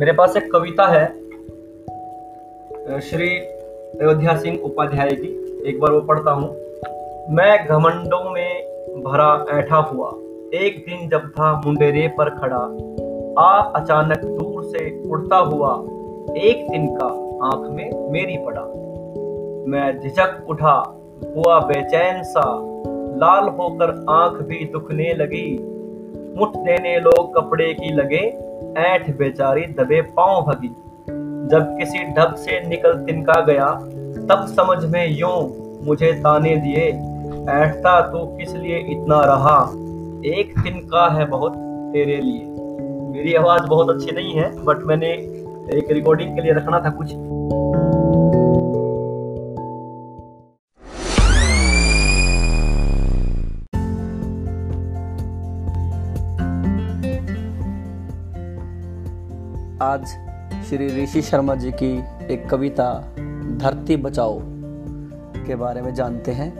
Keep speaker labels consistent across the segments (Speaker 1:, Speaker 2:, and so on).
Speaker 1: मेरे पास एक कविता है श्री अयोध्या सिंह उपाध्याय की एक बार वो पढ़ता हूँ। मैं घमंडों में भरा ऐठा हुआ, एक दिन जब था मुंडेरे पर खड़ा, आ अचानक दूर से उड़ता हुआ, एक दिन का आँख में मेरी पड़ा। मैं झिझक उठा, हुआ बेचैन सा, लाल होकर आँख भी दुखने लगी मुठ देने लोग कपड़े की लगे, ऐठ बेचारी दबे पाँव भगी। जब किसी ढब से निकल तिनका गया, तब समझ में यूँ मुझे ताने दिए, ऐठता तो किस लिए इतना रहा? एक तिनका है बहुत तेरे लिए। मेरी आवाज़ बहुत अच्छी नहीं है बट मैंने एक रिकॉर्डिंग के लिए रखना था कुछ।
Speaker 2: आज श्री ऋषि शर्मा जी की एक कविता, धरती बचाओ, के बारे में जानते हैं।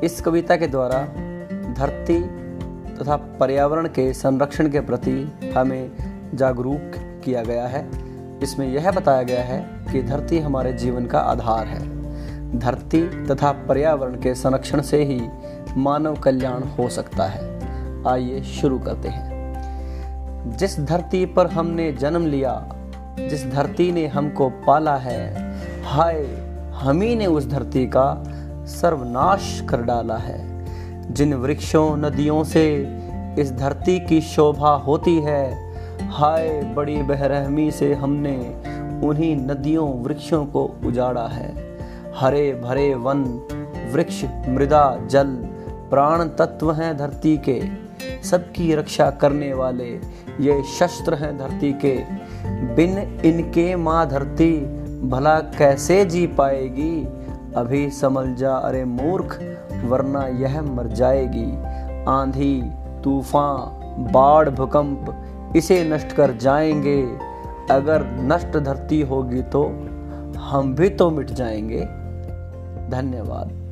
Speaker 2: इस कविता के द्वारा धरती तथा पर्यावरण के संरक्षण के प्रति हमें जागरूक किया गया है। इसमें यह बताया गया है कि धरती हमारे जीवन का आधार है। धरती तथा पर्यावरण के संरक्षण से ही मानव कल्याण हो सकता है। आइए शुरू करते हैं। जिस धरती पर हमने जन्म लिया, जिस धरती ने हमको पाला है, हाय, हम ही ने उस धरती का सर्वनाश कर डाला है। जिन वृक्षों, नदियों से इस धरती की शोभा होती है, हाय, बड़ी बहरहमी से हमने उन्हीं नदियों, वृक्षों को उजाड़ा है। हरे भरे वन, वृक्ष, मृदा, जल प्राण तत्व हैं धरती के। सबकी रक्षा करने वाले ये शस्त्र हैं धरती के। बिन इनके माँ धरती भला कैसे जी पाएगी? अभी समझ जा, अरे मूर्ख, वरना यह मर जाएगी। आंधी, तूफ़ान, बाढ़, भूकंप, इसे नष्ट कर जाएँगे। अगर नष्ट धरती होगी तो हम भी तो मिट जाएँगे। धन्यवाद।